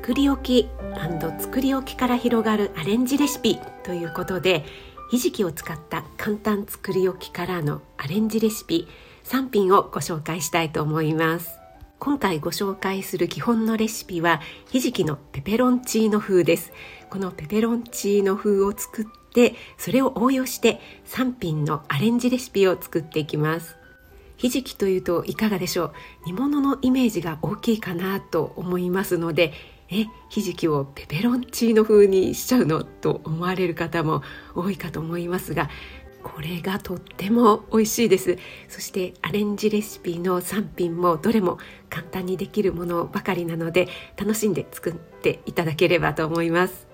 作り置き作り置きから広がるアレンジレシピということでひじきを使った簡単作り置きからのアレンジレシピ3品をご紹介したいと思います。今回ご紹介する基本のレシピはひじきのペペロンチーノ風です。このペペロンチーノ風を作ってそれを応用して3品のアレンジレシピを作っていきます。ひじきというといかがでしょう？煮物のイメージが大きいかなと思いますのでえひじきをペペロンチーノ風にしちゃうのと思われる方も多いかと思いますがこれがとっても美味しいです。そしてアレンジレシピの3品もどれも簡単にできるものばかりなので楽しんで作っていただければと思います。